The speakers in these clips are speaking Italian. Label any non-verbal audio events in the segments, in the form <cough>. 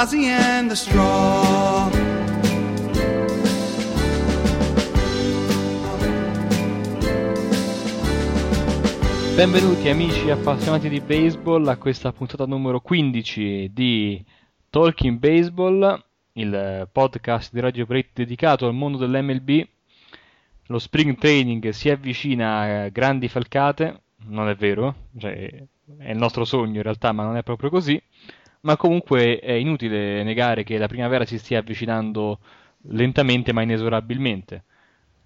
Ozzy and the Straw. Benvenuti amici appassionati di baseball a questa puntata numero 15 di Talking Baseball, il podcast di Radio Break dedicato al mondo dell'MLB. Lo spring training si avvicina a grandi falcate, non è vero, cioè, è il nostro sogno in realtà, ma non è proprio così. Ma comunque è inutile negare che la primavera si stia avvicinando lentamente ma inesorabilmente.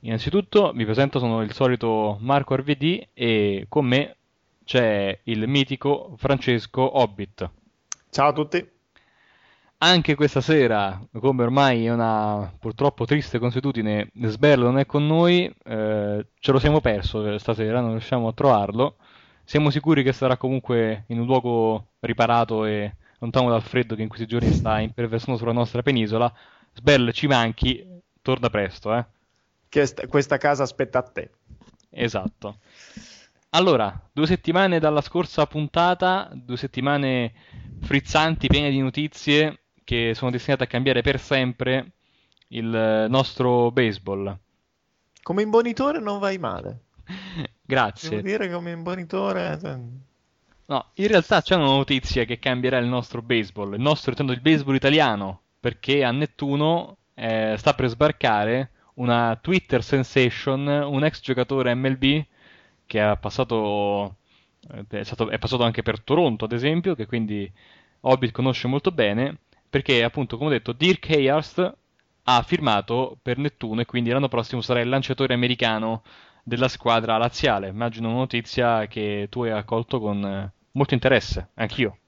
Innanzitutto mi presento, sono il solito Marco RVD e con me c'è il mitico Francesco Hobbit. Ciao a tutti. Anche questa sera, come ormai è una purtroppo triste consuetudine, Sberlo non è con noi, eh, ce lo siamo perso stasera, non riusciamo a trovarlo. Siamo sicuri che sarà comunque in un luogo riparato e lontano dal freddo che in questi giorni sta imperversando sulla nostra penisola. Sberl, ci manchi, torna presto, eh st- questa casa aspetta a te. Esatto. Allora, due settimane dalla scorsa puntata, due settimane frizzanti, piene di notizie che sono destinate a cambiare per sempre il nostro baseball. Come imbonitore non vai male. <laughs> Grazie. Devo dire come imbonitore... No, in realtà c'è una notizia che cambierà il nostro baseball, il nostro, intendo il baseball italiano, perché a Nettuno eh, sta per sbarcare una Twitter sensation, un ex giocatore MLB che ha passato, eh, è, stato, è passato anche per Toronto, ad esempio, che quindi Hobbit conosce molto bene, perché appunto, come ho detto, Dirk Hayhurst ha firmato per Nettuno e quindi l'anno prossimo sarà il lanciatore americano della squadra laziale. Immagino una notizia che tu hai accolto con eh, molto interesse, anch'io.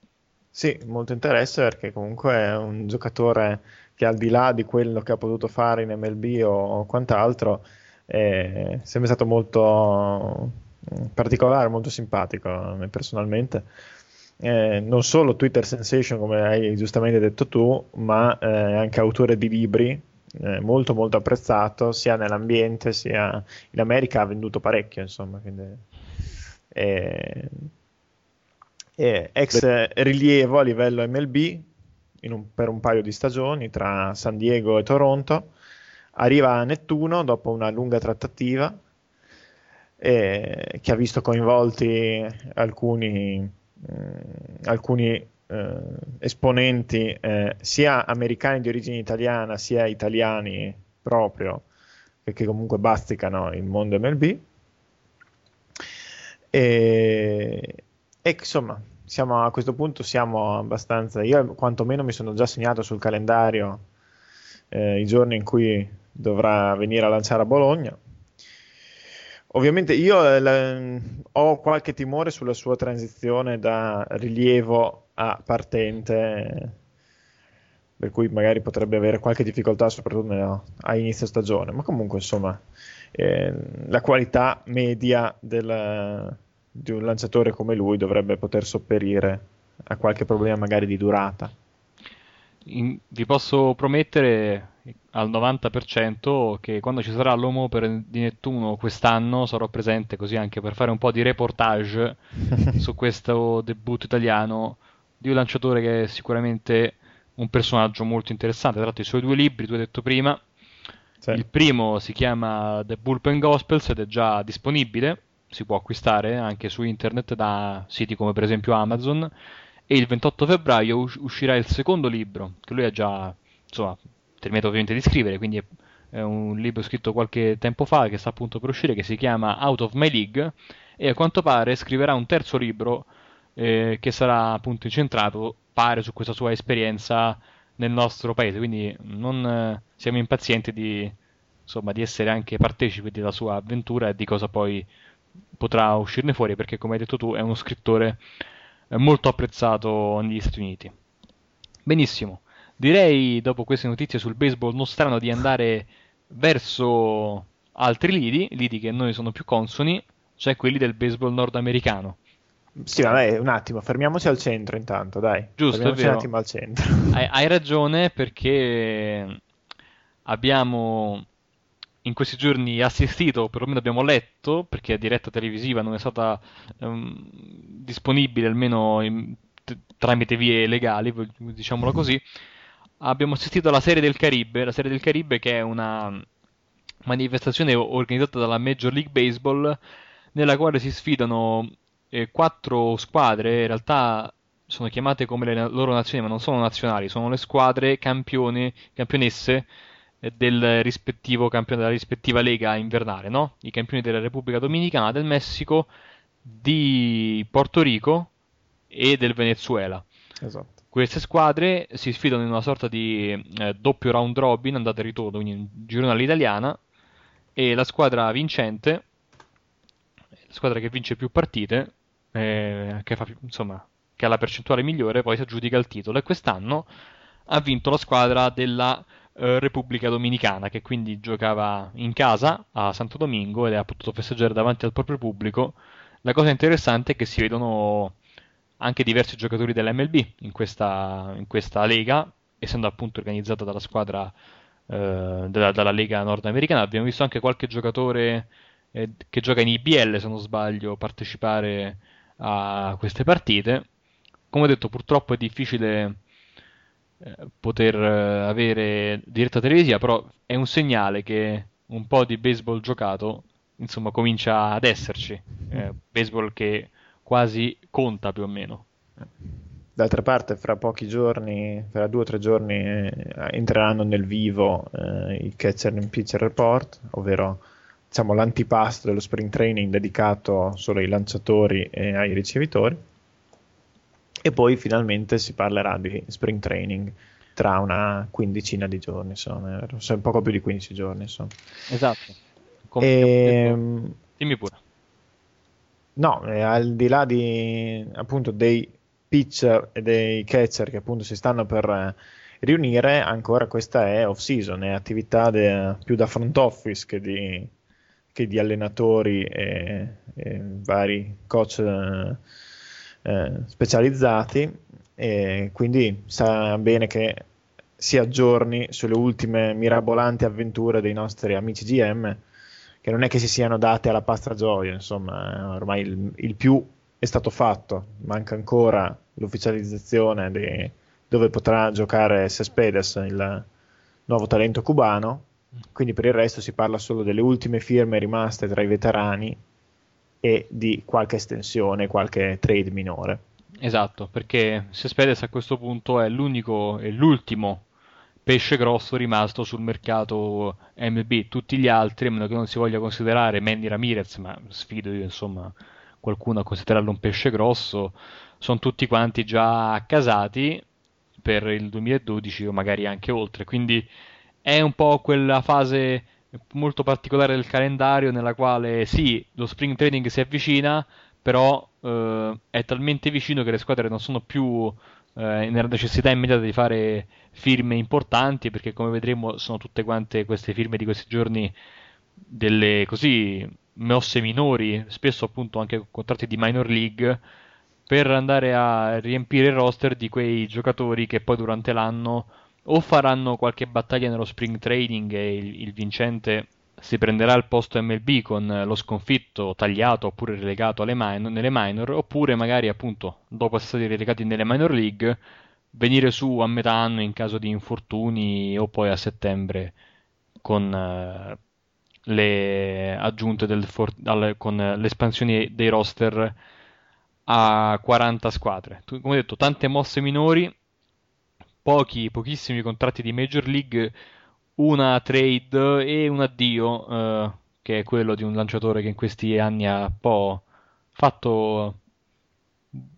Sì, molto interesse perché comunque è un giocatore che al di là di quello che ha potuto fare in MLB o, quant'altro è sempre stato molto mm, particolare, molto simpatico a me personalmente. Eh, non solo Twitter Sensation come hai giustamente detto tu, ma eh, anche autore di libri eh, molto molto apprezzato sia nell'ambiente sia in America ha venduto parecchio insomma quindi, eh, ex rilievo a livello MLB un, per un paio di stagioni tra San Diego e Toronto. Arriva a Nettuno dopo una lunga trattativa eh, che ha visto coinvolti alcuni, eh, alcuni eh, esponenti eh, sia americani di origine italiana sia italiani proprio che comunque basticano il mondo MLB. E, e insomma, siamo, a questo punto siamo abbastanza. Io, quantomeno, mi sono già segnato sul calendario eh, i giorni in cui dovrà venire a lanciare a Bologna. Ovviamente io eh, la, ho qualche timore sulla sua transizione da rilievo a partente, per cui magari potrebbe avere qualche difficoltà, soprattutto a inizio stagione. Ma comunque, insomma, eh, la qualità media del, di un lanciatore come lui dovrebbe poter sopperire a qualche problema magari di durata. In, vi posso promettere al 90% che quando ci sarà l'Homo per di Nettuno quest'anno sarò presente così anche per fare un po' di reportage <laughs> su questo debutto italiano di un lanciatore che è sicuramente un personaggio molto interessante. Tra l'altro i suoi due libri, tu hai detto prima, sì. il primo si chiama The Bullpen Gospels ed è già disponibile si può acquistare anche su internet da siti come per esempio Amazon e il 28 febbraio uscirà il secondo libro, che lui ha già insomma, terminato ovviamente di scrivere, quindi è, è un libro scritto qualche tempo fa che sta appunto per uscire, che si chiama Out of My League e a quanto pare scriverà un terzo libro eh, che sarà appunto incentrato, pare, su questa sua esperienza nel nostro paese, quindi non eh, siamo impazienti di, insomma, di essere anche partecipi della sua avventura e di cosa poi potrà uscirne fuori, perché come hai detto tu è uno scrittore eh, molto apprezzato negli Stati Uniti. Benissimo, direi dopo queste notizie sul baseball nostrano di andare verso altri lidi, lidi che noi sono più consoni, cioè quelli del baseball nordamericano. Sì, vabbè, un attimo, fermiamoci al centro intanto, dai. Giusto, fermiamoci è vero. un attimo al centro. <laughs> Hai, hai ragione perché abbiamo in questi giorni assistito, o perlomeno abbiamo letto, perché a diretta televisiva non è stata ehm, disponibile almeno in- t- tramite vie legali, diciamolo così, abbiamo assistito alla Serie del Caribe, la Serie del Caribe che è una manifestazione organizzata dalla Major League Baseball nella quale si sfidano eh, quattro squadre, in realtà sono chiamate come le loro nazioni, ma non sono nazionali, sono le squadre campioni, campionesse eh, del rispettivo campione della rispettiva lega invernale, no? I campioni della Repubblica Dominicana, del Messico, di Porto Rico e del Venezuela. Esatto. Queste squadre si sfidano in una sorta di eh, doppio round robin, andata e ritorno, quindi in girone all'italiana, e la squadra vincente, la squadra che vince più partite, eh, che, fa insomma, che ha la percentuale migliore, poi si aggiudica il titolo. E quest'anno ha vinto la squadra della eh, Repubblica Dominicana, che quindi giocava in casa a Santo Domingo ed ha potuto festeggiare davanti al proprio pubblico. La cosa interessante è che si vedono anche diversi giocatori dell'MLB in questa, in questa lega, essendo appunto organizzata dalla squadra eh, della, dalla Lega nordamericana. Abbiamo visto anche qualche giocatore eh, che gioca in IBL, se non sbaglio, partecipare a queste partite. Come ho detto, purtroppo è difficile eh, poter eh, avere diretta televisiva, però è un segnale che un po' di baseball giocato, insomma, comincia ad esserci. Eh, baseball che quasi conta più o meno. D'altra parte, fra pochi giorni, fra due o tre giorni, eh, entreranno nel vivo eh, il Catcher and Pitcher Report, ovvero diciamo, l'antipasto dello spring training dedicato solo ai lanciatori e ai ricevitori. E poi finalmente si parlerà di spring training tra una quindicina di giorni, insomma, un poco più di 15 giorni. Insomma. Esatto. Come abbiamo Ehm, Dimmi pure. No, eh, al di là di appunto dei pitcher e dei catcher che appunto si stanno per eh, riunire, ancora questa è off season, è attività de- più da front office che di, che di allenatori e, e vari coach eh, eh, specializzati. E quindi sa bene che si aggiorni sulle ultime mirabolanti avventure dei nostri amici GM che non è che si siano date alla pasta gioia, insomma, ormai il, il più è stato fatto, manca ancora l'ufficializzazione di dove potrà giocare Cespedes, il nuovo talento cubano, quindi per il resto si parla solo delle ultime firme rimaste tra i veterani e di qualche estensione, qualche trade minore. Esatto, perché Cespedes a questo punto è l'unico e l'ultimo pesce grosso rimasto sul mercato MLB. Tutti gli altri, a meno che non si voglia considerare Manny Ramirez, ma sfido io insomma qualcuno a considerarlo un pesce grosso, sono tutti quanti già accasati per il 2012 o magari anche oltre. Quindi è un po' quella fase molto particolare del calendario nella quale sì, lo spring training si avvicina, però eh, è talmente vicino che le squadre non sono più eh, nella necessità immediata di fare firme importanti, perché come vedremo sono tutte quante queste firme di questi giorni delle così mosse minori, spesso appunto anche contratti di minor league, per andare a riempire il roster di quei giocatori che poi durante l'anno o faranno qualche battaglia nello spring training e il, il vincente si prenderà il posto MLB con lo sconfitto tagliato oppure relegato minor, nelle minor, oppure magari appunto dopo essere stati relegati nelle minor league venire su a metà anno in caso di infortuni o poi a settembre con eh, le aggiunte del for- al- con le espansioni dei roster a 40 squadre. Come detto, tante mosse minori, pochi, pochissimi contratti di Major League, una trade e un addio, eh, che è quello di un lanciatore che in questi anni ha un po' fatto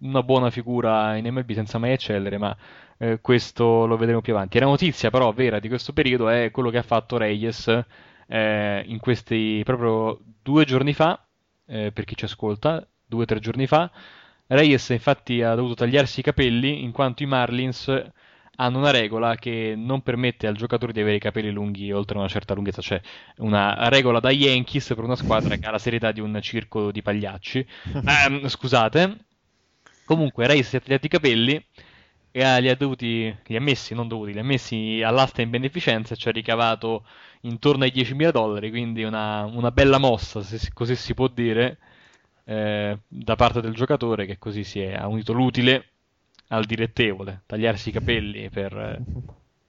una buona figura in MLB senza mai eccellere, ma eh, questo lo vedremo più avanti. la notizia però vera di questo periodo è quello che ha fatto Reyes eh, in questi proprio due giorni fa, eh, per chi ci ascolta, due o tre giorni fa. Reyes infatti ha dovuto tagliarsi i capelli in quanto i Marlins hanno una regola che non permette al giocatore di avere i capelli lunghi oltre una certa lunghezza, cioè una regola da Yankees per una squadra che ha la serietà di un circo di pagliacci. <laughs> eh, scusate. Comunque, Reyes si è tagliato i capelli e li ha dovuti, li ha messi, non dovuti, li ha messi all'asta in beneficenza e ci ha ricavato intorno ai 10.000 dollari, quindi una, una bella mossa, se così si può dire, eh, da parte del giocatore che così si è unito l'utile al direttevole, tagliarsi i capelli per eh,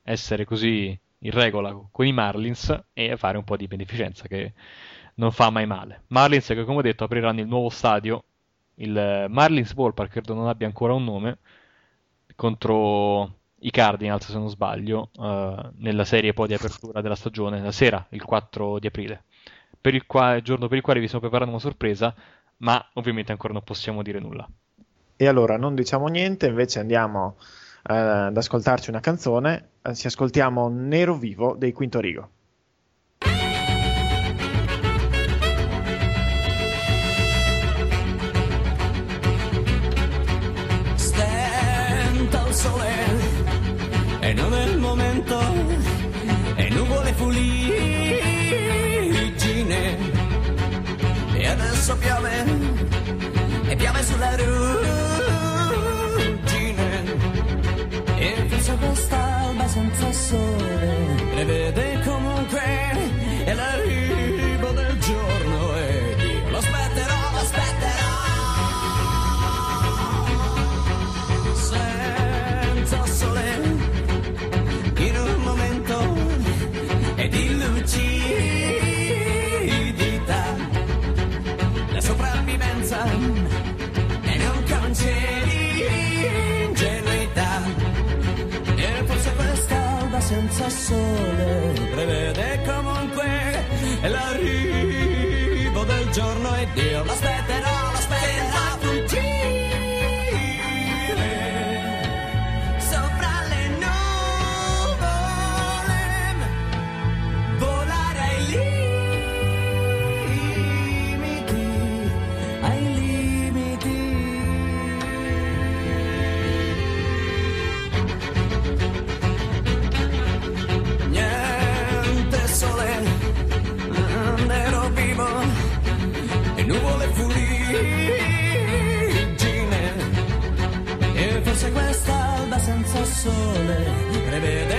essere così in regola con i Marlins e fare un po' di beneficenza che non fa mai male. Marlins che come ho detto apriranno il nuovo stadio, il Marlins Ballpark credo non abbia ancora un nome, contro i Cardinals se non sbaglio, uh, nella serie poi di apertura della stagione, la sera, il 4 di aprile, per il, qua- giorno per il quale vi stiamo preparando una sorpresa, ma ovviamente ancora non possiamo dire nulla. E allora non diciamo niente, invece andiamo eh, ad ascoltarci una canzone. Eh, ci ascoltiamo Nero Vivo dei Quinto Rigo. Senza senza sole. Prevede comunque l'arrivo del giorno e Dio l'aspetterò, l'aspetterò sole prevede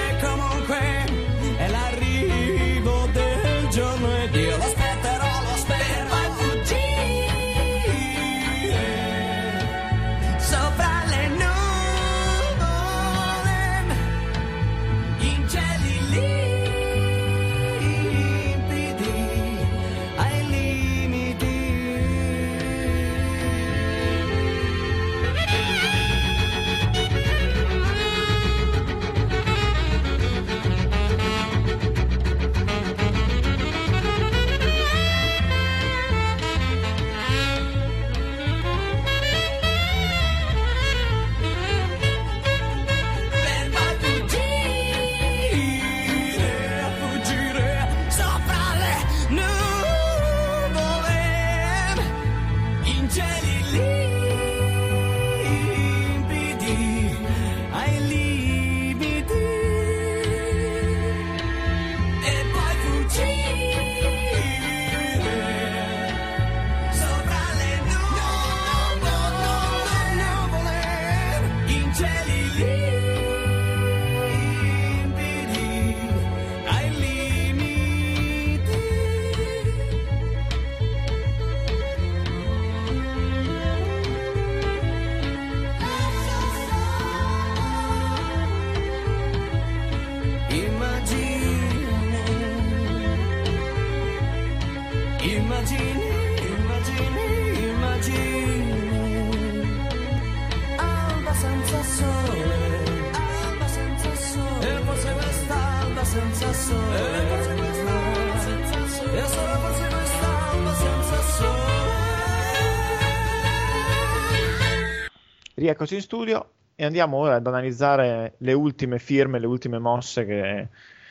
Rieccoci in studio e andiamo ora ad analizzare le ultime firme, le ultime mosse che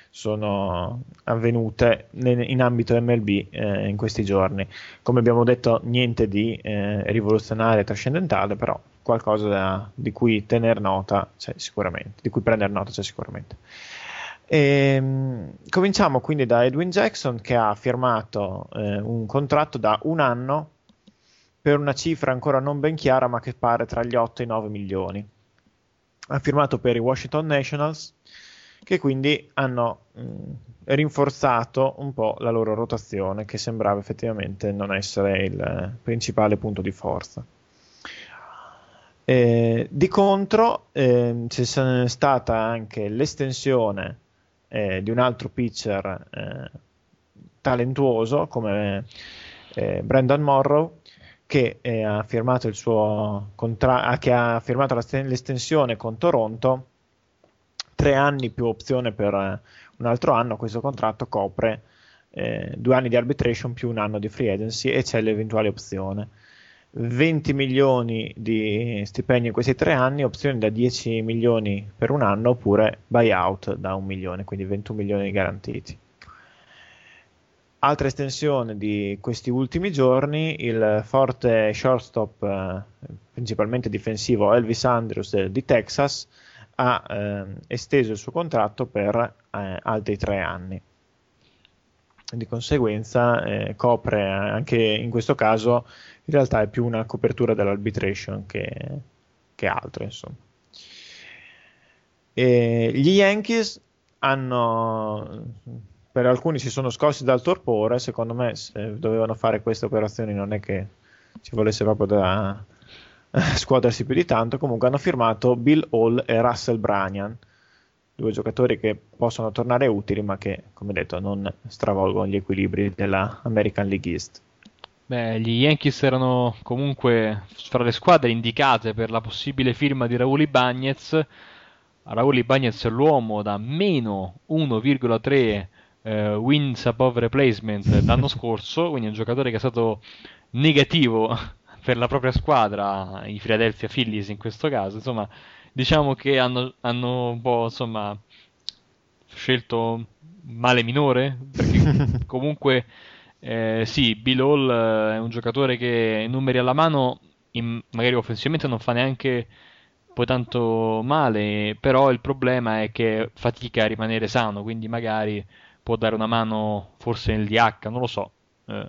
sono avvenute in ambito MLB eh, in questi giorni. Come abbiamo detto, niente di eh, rivoluzionario e trascendentale, però qualcosa da, di cui tenere nota c'è sicuramente, di cui prendere nota c'è sicuramente. E, ehm, cominciamo quindi da Edwin Jackson che ha firmato eh, un contratto da un anno per una cifra ancora non ben chiara ma che pare tra gli 8 e i 9 milioni. Ha firmato per i Washington Nationals che quindi hanno mh, rinforzato un po' la loro rotazione che sembrava effettivamente non essere il principale punto di forza. Eh, di contro eh, c'è stata anche l'estensione eh, di un altro pitcher eh, talentuoso come eh, Brandon Morrow che eh, ha firmato contra- che ha firmato l'estensione con Toronto tre anni più opzione per eh, un altro anno questo contratto copre eh, due anni di arbitration più un anno di free agency e c'è l'eventuale opzione 20 milioni di stipendi in questi tre anni, opzioni da 10 milioni per un anno oppure buyout da un milione, quindi 21 milioni garantiti. Altra estensione di questi ultimi giorni, il forte shortstop, eh, principalmente difensivo Elvis Andrews eh, di Texas, ha eh, esteso il suo contratto per eh, altri tre anni. Di conseguenza eh, copre anche in questo caso, in realtà è più una copertura dell'arbitration che, che altro. Insomma. E gli Yankees hanno per alcuni si sono scossi dal torpore, secondo me se dovevano fare queste operazioni non è che ci volesse proprio da <laughs> scuotersi più di tanto, comunque hanno firmato Bill Hall e Russell Branian, due giocatori che possono tornare utili ma che, come detto, non stravolgono gli equilibri della American League East. Beh, gli Yankees erano comunque fra le squadre indicate per la possibile firma di Raul Ibagnez. Raul Ibagnez è l'uomo da meno 1,3 eh, wins above replacement l'anno scorso, quindi un giocatore che è stato negativo per la propria squadra, i Philadelphia Phillies in questo caso, insomma, diciamo che hanno, hanno un po' insomma scelto male minore, perché <laughs> comunque eh, sì, Bill Hall eh, è un giocatore che numeri alla mano in, magari offensivamente non fa neanche poi tanto male, però il problema è che fatica a rimanere sano, quindi magari può dare una mano forse nel DH, non lo so. Eh,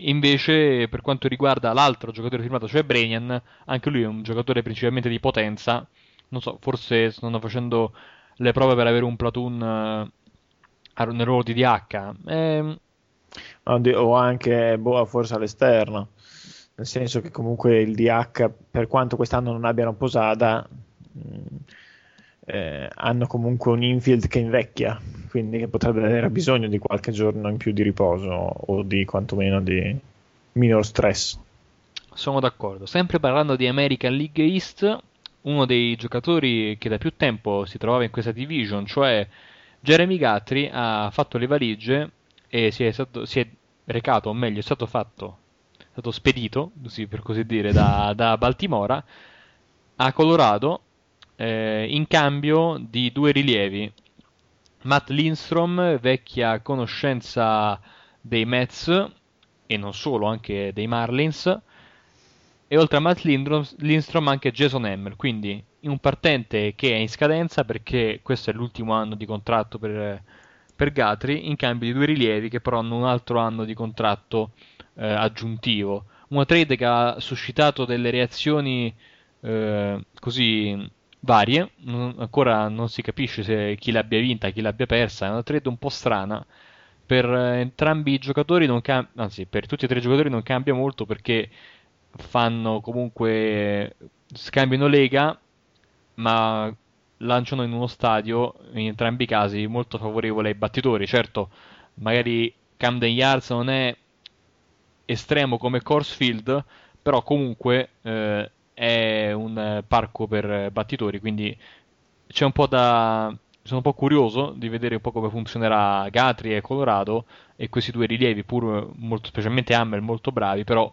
invece, per quanto riguarda l'altro giocatore firmato, cioè Brenian, anche lui è un giocatore principalmente di potenza. Non so, forse stanno facendo le prove per avere un platoon eh, nel ruolo di DH. Eh, o anche boh, forse all'esterno. Nel senso che comunque il DH, per quanto quest'anno non abbiano posata, mh, mm, eh, hanno comunque un infield che invecchia, quindi che potrebbe avere bisogno di qualche giorno in più di riposo o di quantomeno di minor stress. Sono d'accordo. Sempre parlando di American League East, uno dei giocatori che da più tempo si trovava in questa division, cioè Jeremy Guthrie, ha fatto le valigie e si è, stato, si è recato, o meglio, è stato fatto, è stato spedito, per così dire, da, da Baltimora a Colorado eh, in cambio di due rilievi. Matt Lindstrom, vecchia conoscenza dei Mets e non solo, anche dei Marlins, e oltre a Matt Lindstrom anche Jason Hammer, quindi un partente che è in scadenza perché questo è l'ultimo anno di contratto per, per Gatri, in cambio di due rilievi che però hanno un altro anno di contratto eh, aggiuntivo. Una trade che ha suscitato delle reazioni eh, così varie, non, ancora non si capisce chi l'abbia vinta, chi l'abbia persa, è una trade un po' strana. Per eh, entrambi i giocatori, non cam- anzi per tutti e tre i giocatori non cambia molto perché fanno comunque scambiano lega, ma lanciano in uno stadio, in entrambi i casi, molto favorevole ai battitori. Certo, magari Camden Yards non è estremo come Corsfield, però comunque eh, è un parco per battitori, quindi c'è un po' da sono un po' curioso di vedere un po' come funzionerà Gatri e Colorado e questi due rilievi, pur molto, specialmente Hammer, molto bravi, però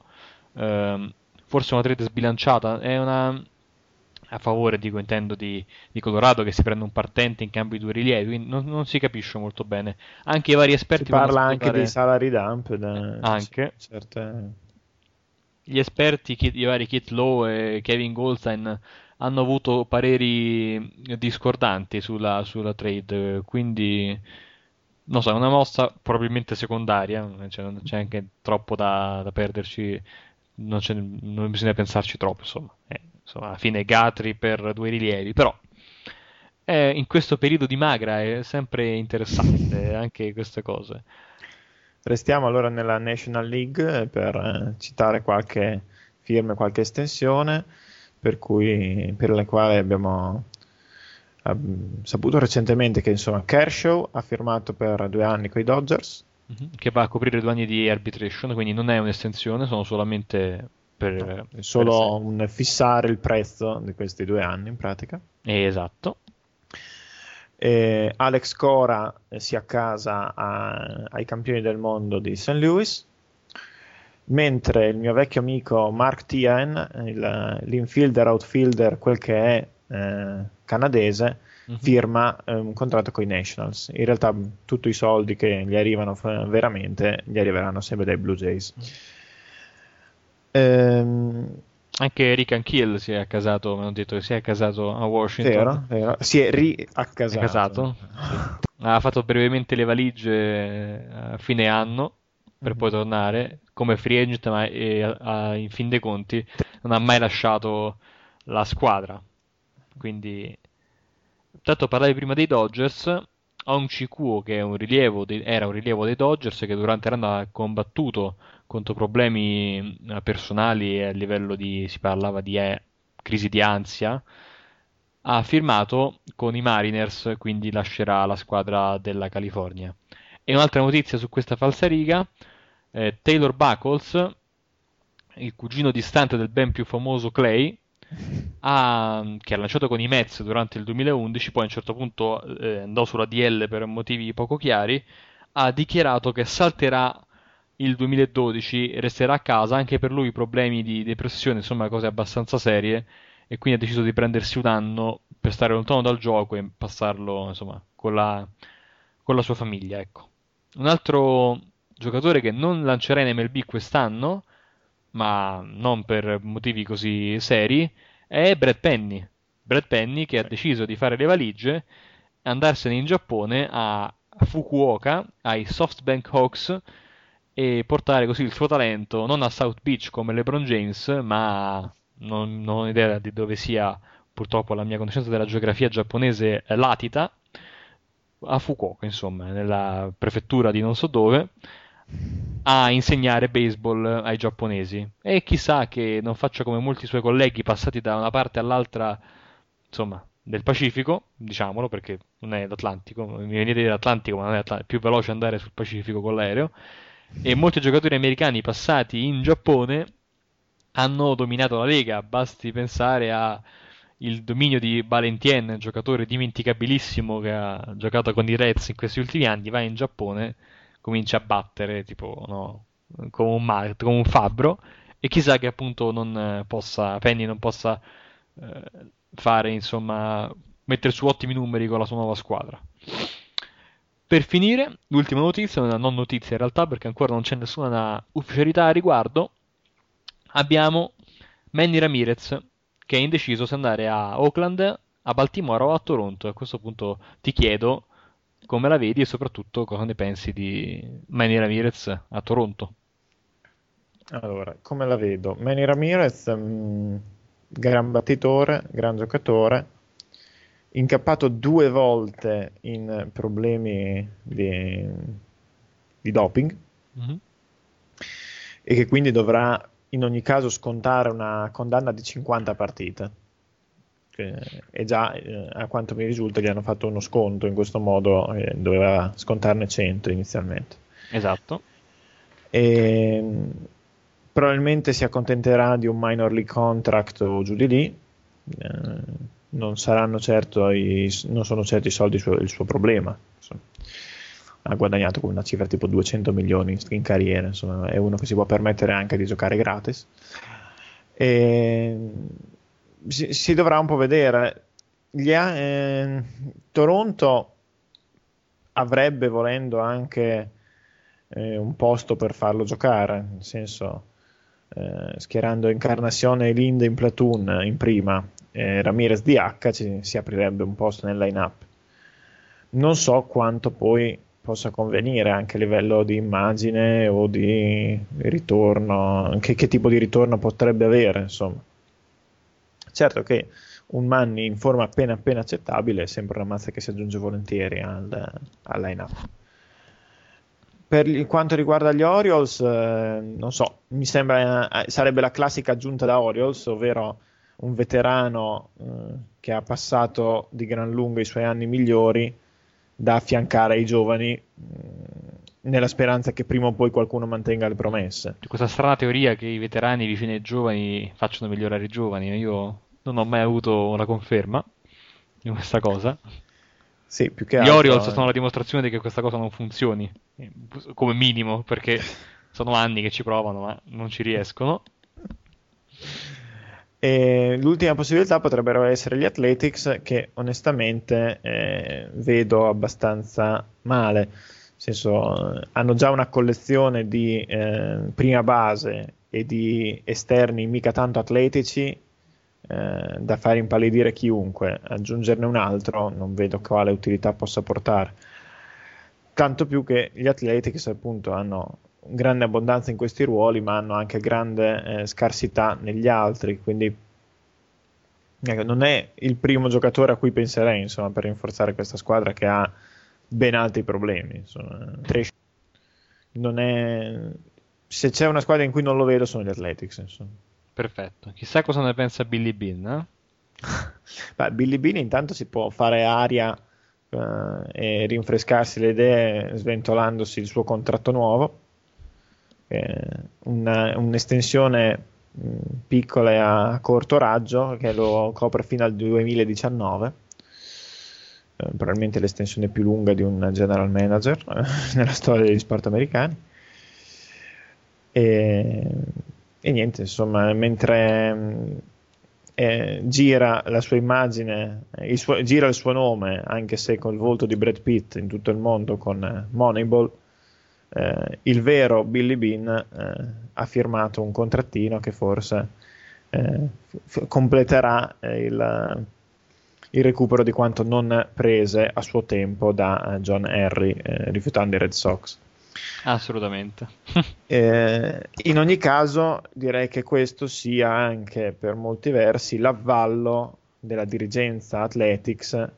ehm, forse una trade sbilanciata. È una a favore, dico, intendo, di, di, Colorado che si prende un partente in cambio di due rilievi, non, non si capisce molto bene. Anche i vari esperti... Si parla anche dei salary dump. Da, anche. Certe... Gli esperti, i vari Kit Lowe e Kevin Goldstein, hanno avuto pareri discordanti sulla, sulla trade, quindi non so, è una mossa probabilmente secondaria, cioè non c'è anche troppo da, da perderci, non, non, bisogna pensarci troppo, insomma. Eh, insomma, alla fine Gatri per due rilievi, però eh, in questo periodo di magra è sempre interessante anche queste cose. Restiamo allora nella National League per eh, citare qualche firma qualche estensione per, cui, per le quali abbiamo saputo recentemente che insomma Kershaw ha firmato per due anni con i Dodgers. Mhm, che va a coprire due anni di arbitration quindi non è un'estensione sono solamente per, no, solo per un fissare il prezzo di questi due anni in pratica. Esatto e Alex Cora si accasa a, ai campioni del mondo di St. Louis mentre il mio vecchio amico Mark Tian, il, l'infielder outfielder, quel che è eh, canadese, uh-huh. firma eh, un contratto con i Nationals. In realtà tutti i soldi che gli arrivano veramente gli arriveranno sempre dai Blue Jays. Uh-huh. Anche Rick Ankiel si è accasato, mi hanno detto che si è accasato a Washington. Vero, vero. Si è riaccasato. Sì. Ha fatto brevemente le valigie a fine anno per mm-hmm. poi tornare come free agent, ma eh, a, in fin dei conti non ha mai lasciato la squadra. Quindi, tanto parlavi prima dei Dodgers. Hong Chikuo, che un dei, era un rilievo dei Dodgers, che durante l'anno ha combattuto contro problemi eh, personali a livello di, si parlava di eh, crisi di ansia, ha firmato con i Mariners, quindi lascerà la squadra della California. E un'altra notizia su questa falsariga, eh, Taylor Buckles, il cugino distante del ben più famoso Clay, ha, che ha lanciato con i Mets durante il 2011, poi a un certo punto eh, andò sulla DL per motivi poco chiari, ha dichiarato che salterà il 2012, resterà a casa, anche per lui problemi di depressione, insomma cose abbastanza serie, e quindi ha deciso di prendersi un anno per stare lontano dal gioco e passarlo insomma con la, con la sua famiglia. Ecco. Un altro giocatore che non lancerà in MLB quest'anno, ma non per motivi così seri, è Brad Penny. Brad Penny che ha deciso di fare le valigie, andarsene in Giappone a Fukuoka, ai SoftBank Hawks e portare così il suo talento non a South Beach come LeBron James, ma non, non ho idea di dove sia purtroppo la mia conoscenza della geografia giapponese latita, a Fukuoka, insomma, nella prefettura di non so dove, a insegnare baseball ai giapponesi. E chissà che non faccia come molti suoi colleghi passati da una parte all'altra insomma del Pacifico diciamolo perché non è l'Atlantico mi viene a dire l'Atlantico ma non è è più veloce andare sul Pacifico con l'aereo. E molti giocatori americani passati in Giappone hanno dominato la Lega. Basti pensare a il dominio di Valentien, giocatore dimenticabilissimo che ha giocato con i Reds in questi ultimi anni, va in Giappone comincia a battere tipo no, come, un Mar- come un fabbro e chissà che appunto non eh, possa Penny non possa eh, fare insomma mettere su ottimi numeri con la sua nuova squadra. Per finire l'ultima notizia una non notizia in realtà perché ancora non c'è nessuna ufficialità a riguardo abbiamo Manny Ramirez che è indeciso se andare a Oakland a Baltimora o a Toronto. A questo punto ti chiedo come la vedi e soprattutto cosa ne pensi di Manny Ramirez a Toronto. Allora, come la vedo? Manny Ramirez, mh, mm, gran battitore, gran giocatore, incappato due volte in problemi di, di doping mm-hmm. e che quindi dovrà in ogni caso scontare una condanna di 50 partite e già eh, a quanto mi risulta gli hanno fatto uno sconto in questo modo eh, doveva scontarne 100 inizialmente esatto e, probabilmente si accontenterà di un minor league contract o giù di lì eh, non saranno certo i, non sono certo i soldi suo, il suo problema. Insomma, ha guadagnato con una cifra tipo 200 milioni in, in carriera, insomma, è uno che si può permettere anche di giocare gratis. E, si, si, dovrà un po' vedere. Gli, eh, Toronto avrebbe volendo anche eh, un posto per farlo giocare, nel senso eh, schierando Incarnazione e Lind in platoon in prima, eh, Ramirez DH ci, si aprirebbe un posto nel line-up. Non so quanto poi possa convenire anche a livello di immagine o di ritorno, che, che tipo di ritorno potrebbe avere, insomma. Certo che un Manni in forma appena appena accettabile è sempre una mazza che si aggiunge volentieri al, al line-up. Per quanto riguarda gli Orioles, eh, non so, mi sembra eh, sarebbe la classica aggiunta da Orioles, ovvero un veterano eh, che ha passato di gran lunga i suoi anni migliori da affiancare ai giovani mm, nella speranza che prima o poi qualcuno mantenga le promesse. Questa strana teoria che i veterani vicini ai giovani facciano migliorare i giovani, io non ho mai avuto una conferma di questa cosa. Sì, più che Gli altro... Orioles sono la dimostrazione di che questa cosa non funzioni, come minimo, perché <laughs> sono anni che ci provano, ma non ci riescono. E l'ultima possibilità potrebbero essere gli Athletics, che onestamente eh, vedo abbastanza male. Nel senso, hanno già una collezione di eh, prima base e di esterni mica tanto atletici eh, da fare impallidire chiunque, aggiungerne un altro non vedo quale utilità possa portare. Tanto più che gli Athletics appunto hanno grande abbondanza in questi ruoli, ma hanno anche grande eh, scarsità negli altri, quindi ecco, non è il primo giocatore a cui penserei insomma, per rinforzare questa squadra che ha ben altri problemi. Insomma. Non è... Se c'è una squadra in cui non lo vedo sono gli Athletics. Insomma. Perfetto. Chissà cosa ne pensa Billy Bean. Eh? <laughs> Beh, Billy Bean intanto si può fare aria uh, e rinfrescarsi le idee sventolandosi il suo contratto nuovo. Eh, una, un'estensione mh, piccola e a corto raggio che lo copre fino al 2019. Eh, probabilmente l'estensione più lunga di un general manager <laughs> nella storia degli sport americani. E e niente, insomma, mentre eh, gira la sua immagine, il suo, gira il suo nome, anche se con il volto di Brad Pitt in tutto il mondo con Moneyball, eh, il vero Billy Bean eh, ha firmato un contrattino che forse eh, f- completerà eh, il, il, recupero di quanto non prese a suo tempo da John Henry rifiutando i Red Sox. Assolutamente. <laughs> eh, in ogni caso, direi che questo sia anche per molti versi l'avvallo della dirigenza Athletics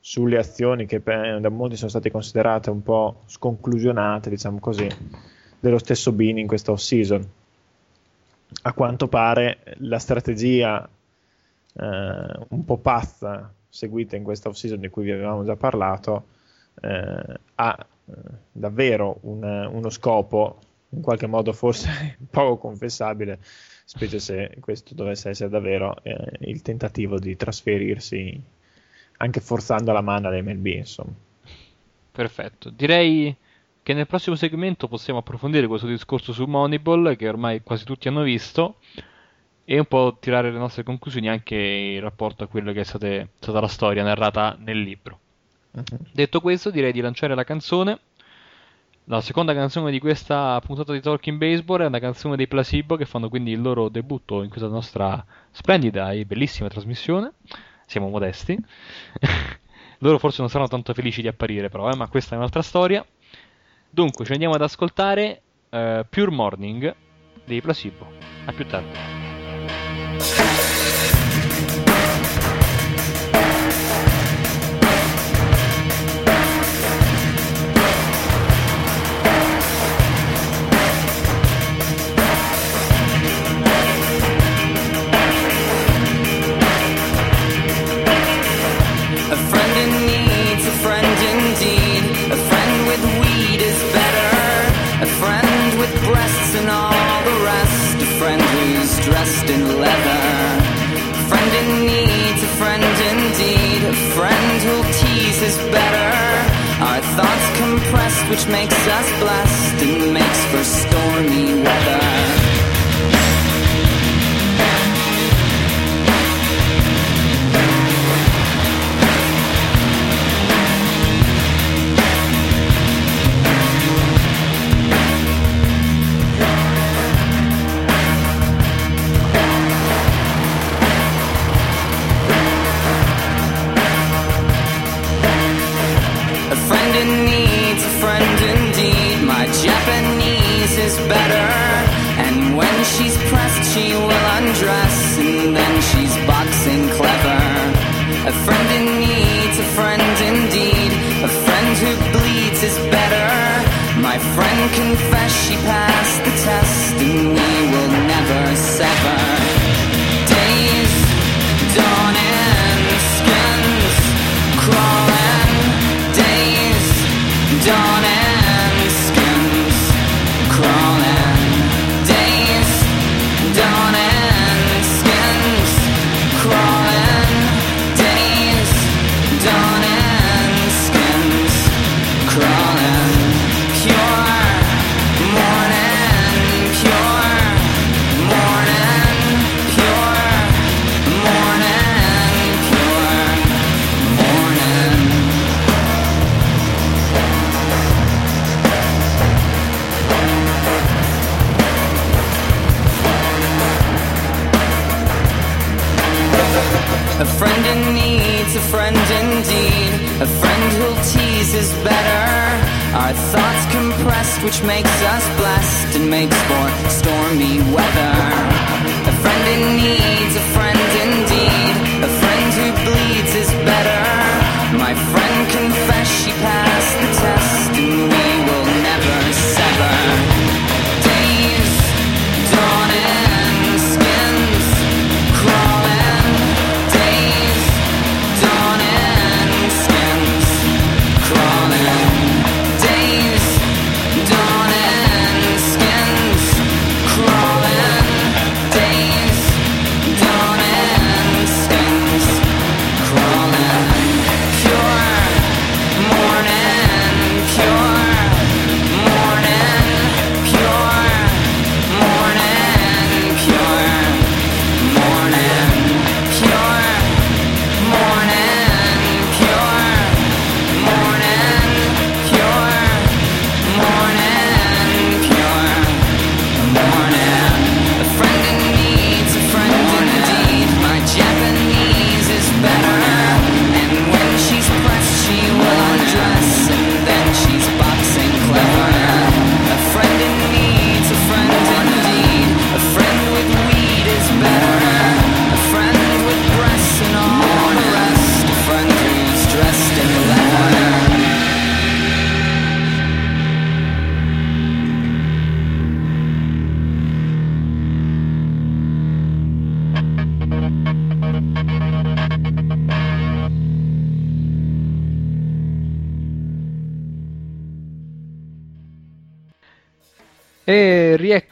sulle azioni che da molti sono state considerate un po' sconclusionate, diciamo così, dello stesso Bini in questa off-season. A quanto pare la strategia eh, un po' pazza seguita in questa off-season di cui vi avevamo già parlato eh, ha davvero un, uno scopo in qualche modo forse <laughs> poco confessabile, specie se questo dovesse essere davvero eh, il tentativo di trasferirsi anche forzando la mano all'MLB. Insomma. Perfetto, direi che nel prossimo segmento possiamo approfondire questo discorso su Moneyball che ormai quasi tutti hanno visto e un po' tirare le nostre conclusioni anche in rapporto a quello che è state, stata la storia narrata nel libro. Uh-huh. Detto questo, direi di lanciare la canzone. La seconda canzone di questa puntata di Talking Baseball è una canzone dei Placebo che fanno quindi il loro debutto in questa nostra splendida e bellissima trasmissione. Siamo modesti. <laughs> Loro forse non saranno tanto felici di apparire, però, eh, ma questa è un'altra storia. Dunque, ci andiamo ad ascoltare uh, Pure Morning dei Placebo. A più tardi. Which makes us blessed and makes for stormy weather. Is better. And when she's pressed, she will undress. And then she's boxing clever. A friend in need, a friend indeed. A friend who bleeds is better. My friend confessed she passed the test. And we will never sever. Which makes us blessed and makes for stormy weather. A friend in need's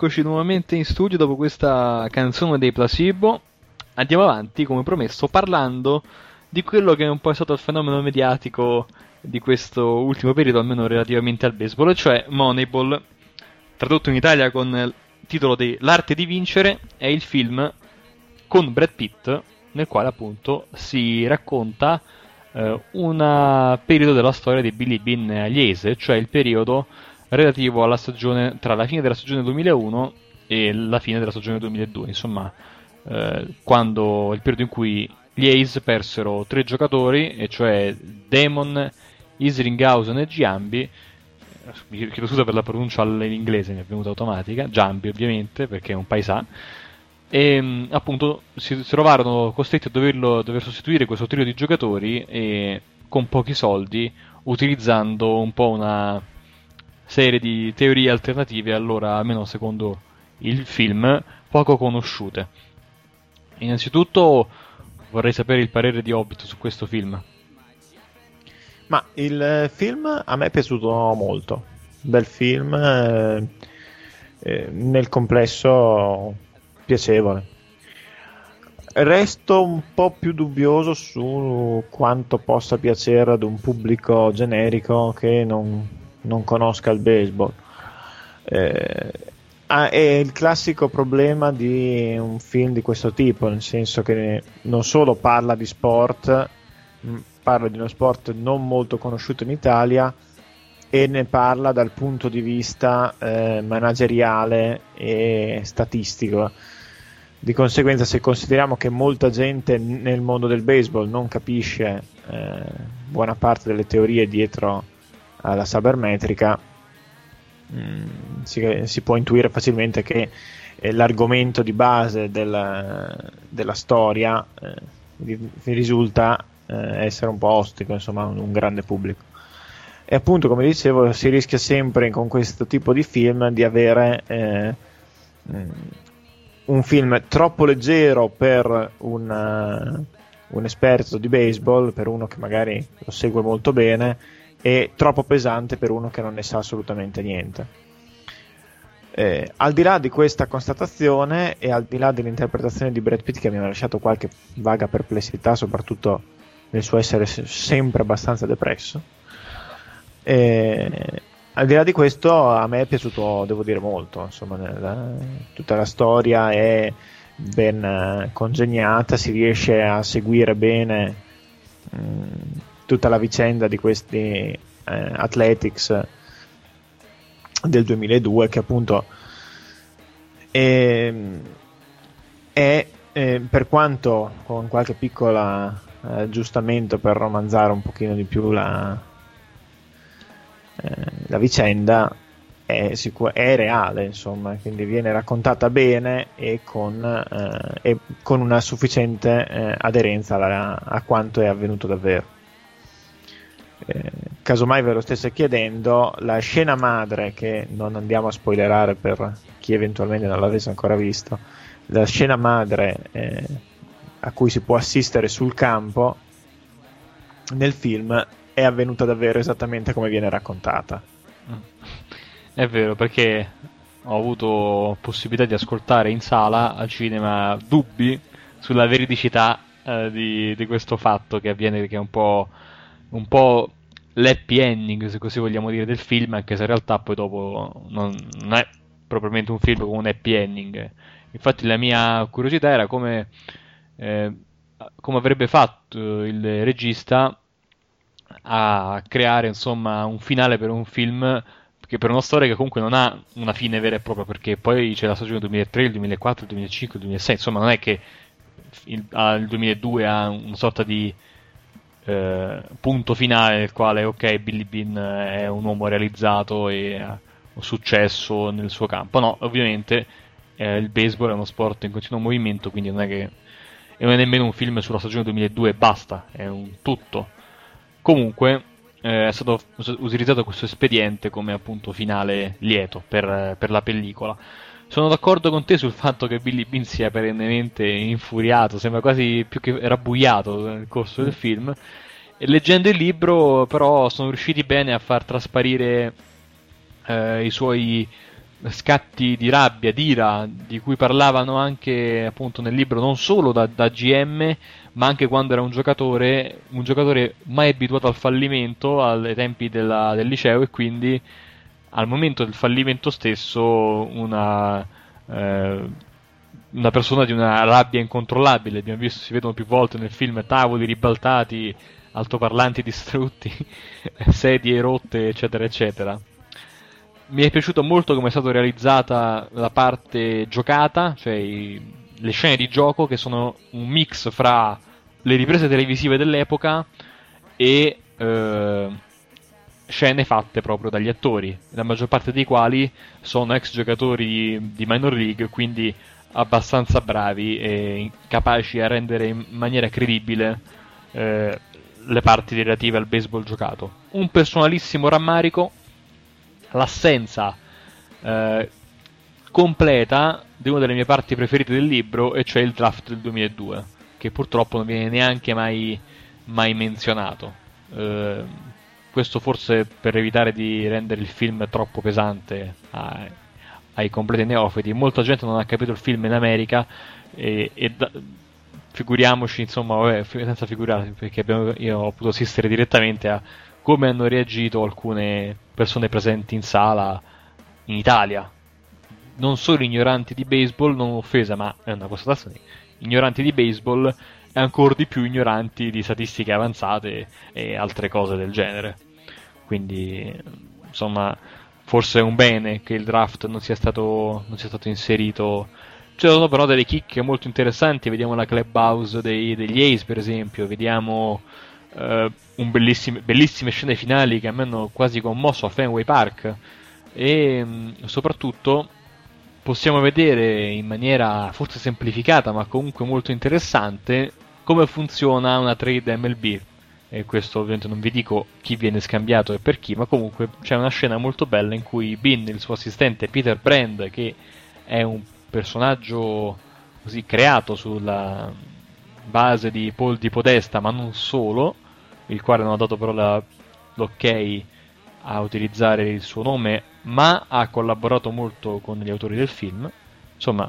E rieccoci nuovamente in studio dopo questa canzone dei Placebo. Andiamo avanti, come promesso, parlando di quello che è un po' stato il fenomeno mediatico di questo ultimo periodo, almeno relativamente al baseball, cioè Moneyball, tradotto in Italia con il titolo di L'arte di vincere, è il film con Brad Pitt, nel quale appunto si racconta eh, un periodo della storia di Billy Bean Agliese, cioè il periodo relativo alla stagione tra la fine della stagione 2001 e la fine della stagione 2002, insomma, eh, quando il periodo in cui gli Ace persero tre giocatori, e cioè Damon, Isringhausen e Giambi. Mi chiedo scusa per la pronuncia in inglese, mi è venuta automatica. Giambi, ovviamente, perché è un paesà. E mh, appunto si trovarono costretti a doverlo, dover sostituire questo trio di giocatori e con pochi soldi, utilizzando un po' una serie di teorie alternative, allora almeno secondo il film, poco conosciute. Innanzitutto vorrei sapere il parere di Hobbit su questo film. Ma il eh, film a me è piaciuto molto. Bel film, eh, eh, nel complesso piacevole. Resto un po' più dubbioso su quanto possa piacere ad un pubblico generico che non, non conosca il baseball. Eh, ah, è il classico problema di un film di questo tipo, nel senso che non solo parla di sport, parla di uno sport non molto conosciuto in Italia e ne parla dal punto di vista eh, manageriale e statistico. Di conseguenza, se consideriamo che molta gente nel mondo del baseball non capisce eh, buona parte delle teorie dietro alla sabermetrica, mh, mm, si, si, può intuire facilmente che eh, l'argomento di base della, della storia eh, risulta eh, essere un po' ostico, insomma, un, un grande pubblico. E appunto, come dicevo, si rischia sempre con questo tipo di film di avere eh, mm, un film troppo leggero per un, uh, un, esperto di baseball, per uno che magari lo segue molto bene, e troppo pesante per uno che non ne sa assolutamente niente. Eh, al di là di questa constatazione e al di là dell'interpretazione di Brad Pitt che mi ha lasciato qualche vaga perplessità, soprattutto nel suo essere sempre abbastanza depresso, eh, al di là di questo, a me è piaciuto, devo dire, molto. Insomma, nella, tutta la storia è ben eh, congegnata, si riesce a seguire bene mh, mm, tutta la vicenda di questi eh, Athletics del 2002, che appunto è, è eh, per quanto con qualche piccolo eh, aggiustamento per romanzare un pochino di più la, eh, la vicenda è, sicur- è, reale, insomma, quindi viene raccontata bene e con, eh, e con una sufficiente eh, aderenza alla, a quanto è avvenuto davvero. Eh, casomai ve lo stesse chiedendo, la scena madre, che non andiamo a spoilerare per chi eventualmente non l'avesse ancora visto, la scena madre eh, a cui si può assistere sul campo nel film è avvenuta davvero esattamente come viene raccontata. È vero, perché ho avuto possibilità di ascoltare in sala al cinema dubbi sulla veridicità eh, di, di, questo fatto che avviene, che è un po', un po' l'happy ending, se così vogliamo dire, del film, anche se in realtà poi dopo non, non è propriamente un film con un happy ending. Infatti la mia curiosità era come, eh, come avrebbe fatto il regista a creare insomma un finale per un film che per una storia che comunque non ha una fine vera e propria perché poi c'è la stagione 2003, il 2004, il 2005, il 2006 insomma non è che il, il 2002 ha una sorta di eh, punto finale nel quale ok Billy Bean è un uomo realizzato e ha successo nel suo campo no ovviamente eh, il baseball è uno sport in continuo movimento quindi non è che e non è nemmeno un film sulla stagione 2002 e basta è un tutto Comunque eh, è stato utilizzato questo espediente come appunto finale lieto per, per, la pellicola. Sono d'accordo con te sul fatto che Billy Bean sia perennemente infuriato, sembra quasi più che rabbuiato nel corso del film. E leggendo il libro, però, sono riusciti bene a far trasparire eh, i suoi scatti di rabbia, di ira, di cui parlavano anche appunto nel libro non solo da, da GM, ma anche quando era un giocatore, un giocatore mai abituato al fallimento ai tempi della, del liceo e quindi al momento del fallimento stesso una, eh, una persona di una rabbia incontrollabile. Abbiamo visto, si vedono più volte nel film tavoli ribaltati, altoparlanti <laughs> distrutti, sedie rotte, eccetera, eccetera mi è piaciuto molto come è stata realizzata la parte giocata, cioè i, le scene di gioco che sono un mix fra le riprese televisive dell'epoca e eh, scene fatte proprio dagli attori, la maggior parte dei quali sono ex giocatori di minor league, quindi abbastanza bravi e capaci a rendere in maniera credibile eh, le parti relative al baseball giocato. Un personalissimo rammarico l'assenza eh, completa di una delle mie parti preferite del libro, e cioè il draft del 2002, che purtroppo non viene neanche mai, mai menzionato. Eh, questo forse per evitare di rendere il film troppo pesante ai, ai completi neofiti. Molta gente non ha capito il film in America e, e da, figuriamoci, insomma, vabbè, senza figurarsi, perché abbiamo- io ho potuto assistere direttamente a come hanno reagito alcune persone presenti in sala in Italia. Non solo ignoranti di baseball, non offesa, ma è una constatazione. Ignoranti di baseball e ancora di più ignoranti di statistiche avanzate e altre cose del genere. Quindi, insomma, forse è un bene che il draft non sia stato, non sia stato inserito. Ci sono però delle chicche molto interessanti, vediamo la clubhouse dei- degli Ace per esempio, vediamo eh, bellissime, bellissime scene finali che mi hanno quasi commosso a Fenway Park e mh, soprattutto possiamo vedere in maniera forse semplificata ma comunque molto interessante come funziona una trade MLB e questo ovviamente non vi dico chi viene scambiato e per chi, ma comunque c'è una scena molto bella in cui Bean, il suo assistente Peter Brand, che è un personaggio così creato sulla base di Paul di Podesta, ma non solo, il quale non ha dato però la- l'ok a utilizzare il suo nome, ma ha collaborato molto con gli autori del film. Insomma,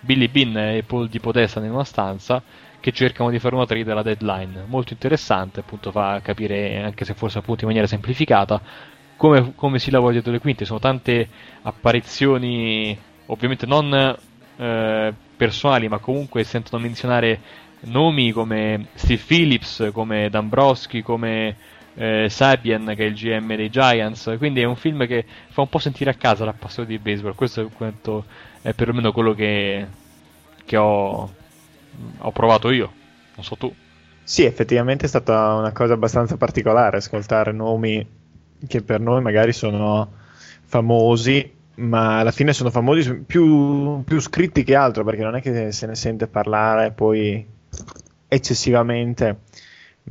Billy Bean e Paul di Podesta in una stanza che cercano di fare una trade alla deadline. Molto interessante, appunto, fa capire, anche se forse appunto in maniera semplificata, come, come si lavora dietro le quinte. Sono tante apparizioni, ovviamente non eh, personali, ma comunque sentono menzionare nomi come Steve Phillips, come Dambroschi, come eh, Sabien, che è il GM dei Giants. Quindi è un film che fa un po' sentire a casa la passione di baseball. Questo è, quanto, è perlomeno quello che, che ho, ho provato io. Non so tu. Sì, effettivamente è stata una cosa abbastanza particolare ascoltare nomi che per noi magari sono famosi, ma alla fine sono famosi più, più scritti che altro, perché non è che se ne sente parlare poi eccessivamente.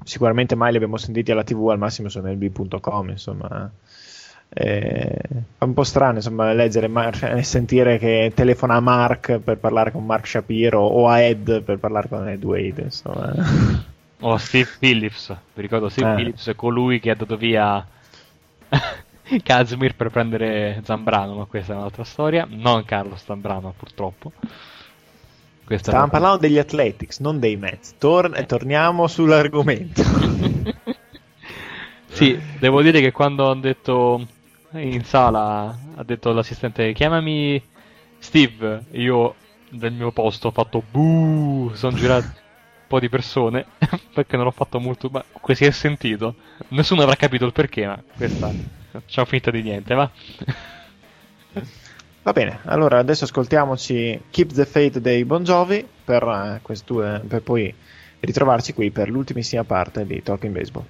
Sicuramente mai li abbiamo sentiti alla TV, al massimo su nb.com, insomma. Eh, è un po' strano insomma, leggere Mar- e sentire che telefona a Mark per parlare con Mark Shapiro o a Ed per parlare con Ed Wade. Insomma. O Steve Phillips. Vi ricordo Steve Eh. Phillips è colui che ha dato via <laughs> Kazmir per prendere Zambrano, ma questa è un'altra storia. Non Carlo Zambrano, purtroppo. Questa Stavamo parlando degli Athletics, non dei Mets. Tor- Eh. Torniamo sull'argomento. <laughs> Sì, devo dire che quando hanno detto in sala, ha detto l'assistente chiamami Steve, io dal mio posto ho fatto buh, sono girato un po' di persone <laughs> perché non l'ho fatto molto, ma si è sentito. Nessuno avrà capito il perché, ma questa c'ho finta di niente, va. Va bene, allora adesso ascoltiamoci Keep the Faith dei Bon Jovi per, eh, quest'u- per poi ritrovarci qui per l'ultimissima parte di Talking Baseball.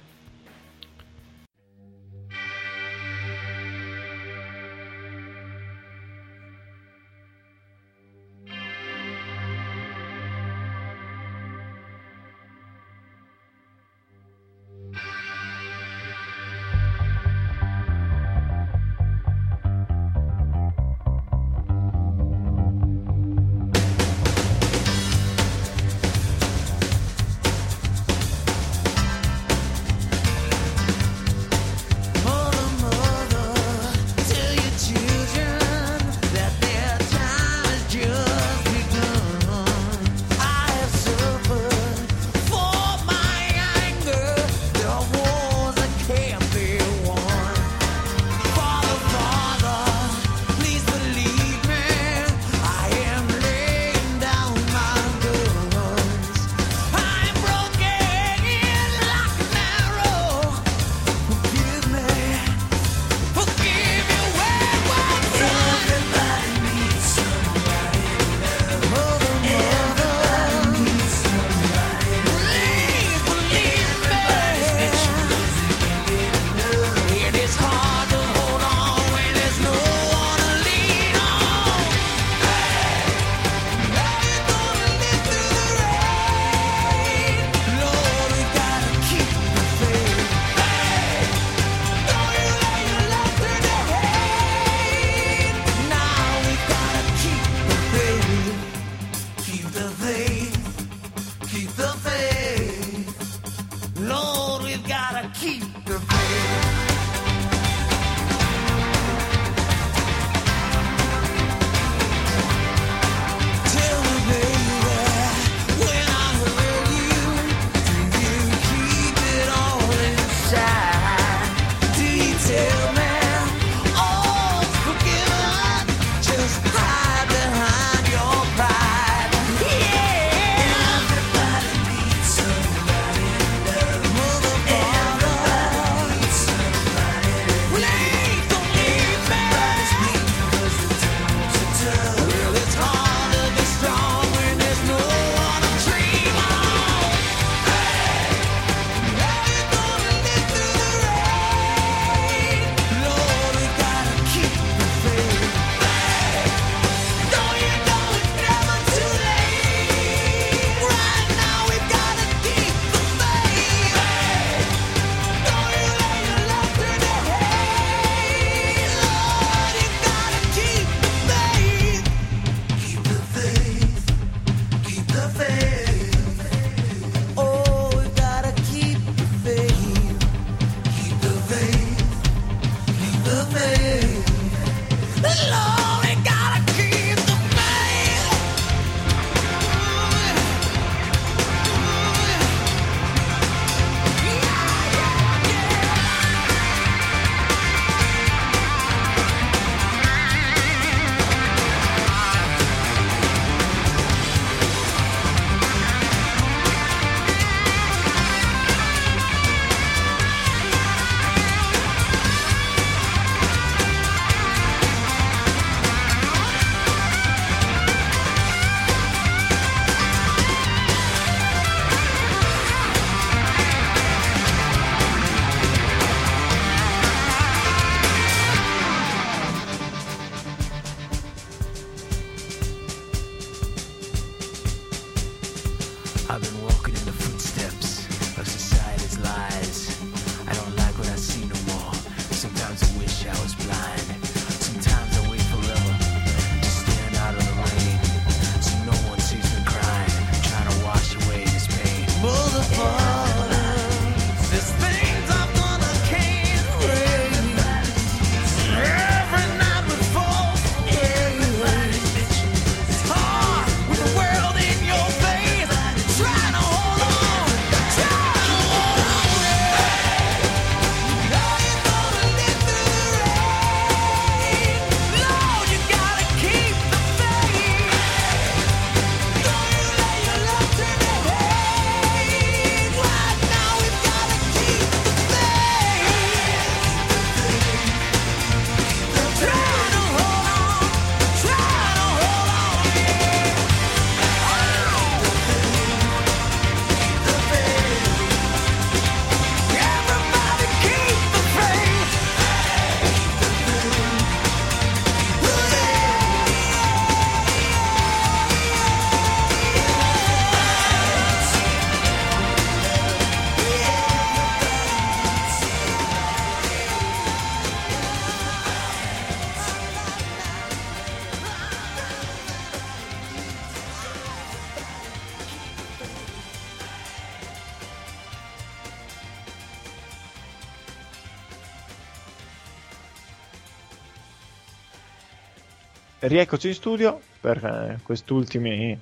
Rieccoci in studio per eh, quest'ultimi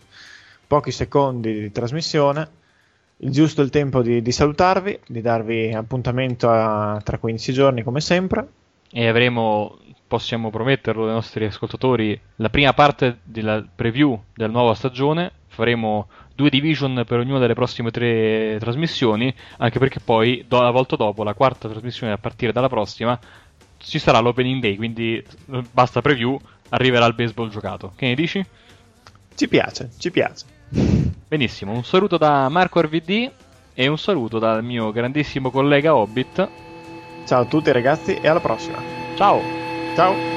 pochi secondi di trasmissione. Il giusto il tempo di, di salutarvi, di darvi appuntamento a- tra 15 giorni come sempre. E avremo, possiamo prometterlo ai nostri ascoltatori, la prima parte della preview della nuova stagione. Faremo due division per ognuna delle prossime tre trasmissioni, anche perché poi, do- la volta dopo, la quarta trasmissione a partire dalla prossima, ci sarà l'opening day, quindi eh, basta preview, arriverà il baseball giocato. Che ne dici? Ci piace, ci piace. Benissimo, un saluto da Marco RVD e un saluto dal mio grandissimo collega Hobbit. Ciao a tutti ragazzi e alla prossima. Ciao! Ciao.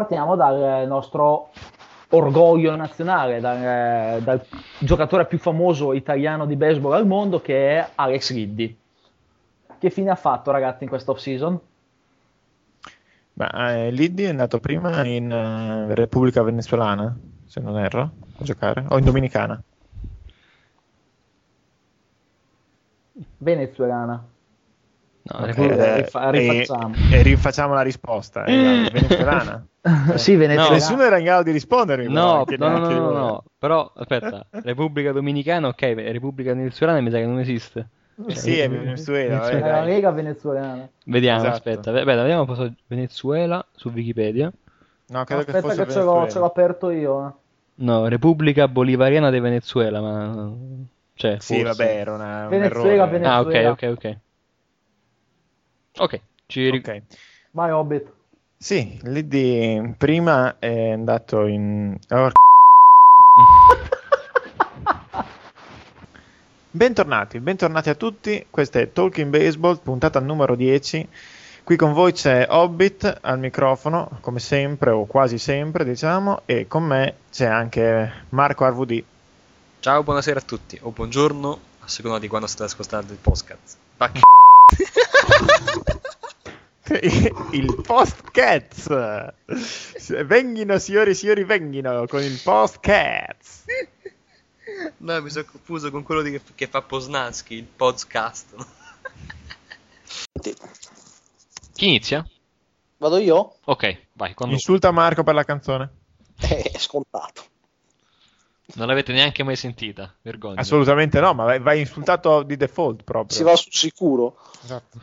Partiamo dal nostro orgoglio nazionale, dal, dal giocatore più famoso italiano di baseball al mondo che è Alex Liddy. Che fine ha fatto ragazzi in questa off season? Ma eh, Liddy è andato prima in eh, Repubblica Venezuelana, se non erro, a giocare, o in Dominicana. Venezuelana. No, Ok, Repubblica- eh, rifa- e, rifacciamo. e rifacciamo la risposta. eh, venezuelana. <laughs> sì, Venezuelana. Nessuno era in grado di rispondermi. però, No, no, no, no, no, no, però aspetta, <laughs> Repubblica Dominicana, ok, Repubblica Venezuelana mi sa che non esiste. Eh Sì, è Venezuela. vabbè, È. Lega venezuelana. Vediamo, Esatto. aspetta, aspetta, vediamo un po' su Venezuela su Wikipedia. No, credo che Aspetta fosse che ce l'ho, Venezuela. ce l'ho aperto io. eh. No, Repubblica Bolivariana di Venezuela, ma cioè, Sì, forse. vabbè, era una, un Venezuela. Venezuela. Ah, ok, ok, ok. Ok, ci ri- Ok. Vai Hobbit. Sì, Liddy prima è andato in... oh, <laughs> Bentornati, bentornati a tutti, questo è Talking Baseball, puntata numero 10. Qui con voi c'è Hobbit al microfono, come sempre o quasi sempre, diciamo, e con me c'è anche Marco RVD. Ciao, buonasera a tutti, o buongiorno, a seconda di quando state ascoltando il podcast. <laughs> Che <laughs> il post cats. Venghino signori, signori, venghino con il post cats. No, mi sono confuso con quello di- che, fa Posnanski, il podcast. Chi inizia? Vado io? Ok, vai, quando Insulta Marco per la canzone. Eh, È scontato. Non l'avete neanche mai sentita, vergogna. Assolutamente no, ma vai, vai insultato di default proprio. Si va sul sicuro. Esatto.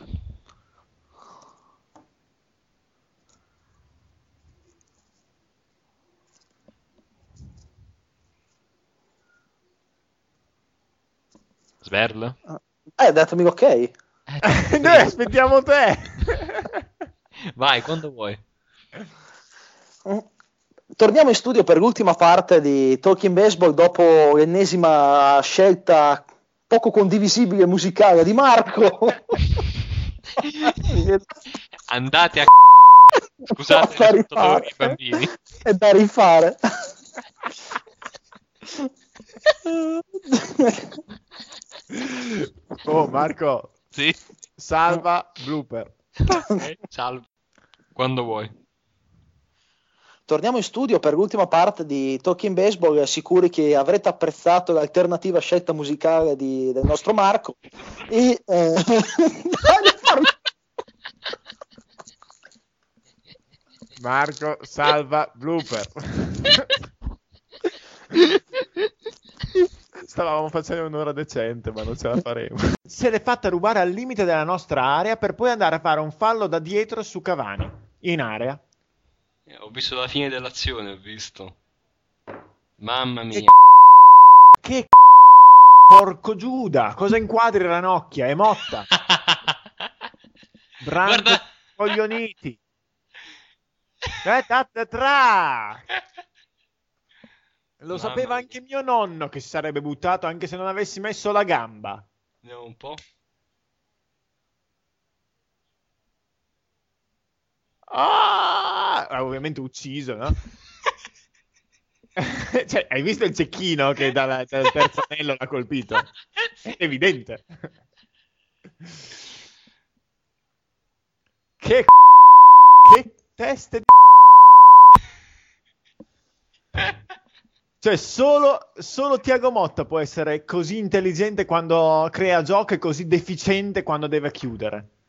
Sverl? Eh, datemi l'ok. Eh, <laughs> Noi aspettiamo te. <laughs> Vai, quando vuoi. Torniamo in studio per l'ultima parte di Talking Baseball dopo l'ennesima scelta poco condivisibile musicale di Marco. <laughs> Andate a <laughs> Scusate Da rifare. bambini. È da rifare. Oh Marco, Sì. salva blooper. Ok, Salve. Quando vuoi. Torniamo in studio per l'ultima parte di Talking Baseball, sicuri che avrete apprezzato l'alternativa scelta musicale di- del nostro Marco. E, eh, <laughs> Marco, salva blooper. <laughs> Stavamo facendo un'ora decente, ma non ce la faremo. Se l'è fatta rubare al limite della nostra area per poi andare a fare un fallo da dietro su Cavani, in area. Eh, Ho visto la fine dell'azione, ho visto. Mamma mia. Che c***o, porco Giuda, cosa inquadri Ranocchia? È Motta, <laughs> Branco Guarda. coglioniti. <laughs> Eh, tra. Lo Mamma sapeva anche mio nonno che si sarebbe buttato anche se non avessi messo la gamba. Vediamo un po'. Ah! Ah, ovviamente ucciso, no? <laughs> cioè, hai visto il cecchino che dal terzo anello l'ha colpito? È evidente. Che c***o, che teste di Cioè, solo, solo Tiago Motta può essere così intelligente quando crea gioco e così deficiente quando deve chiudere.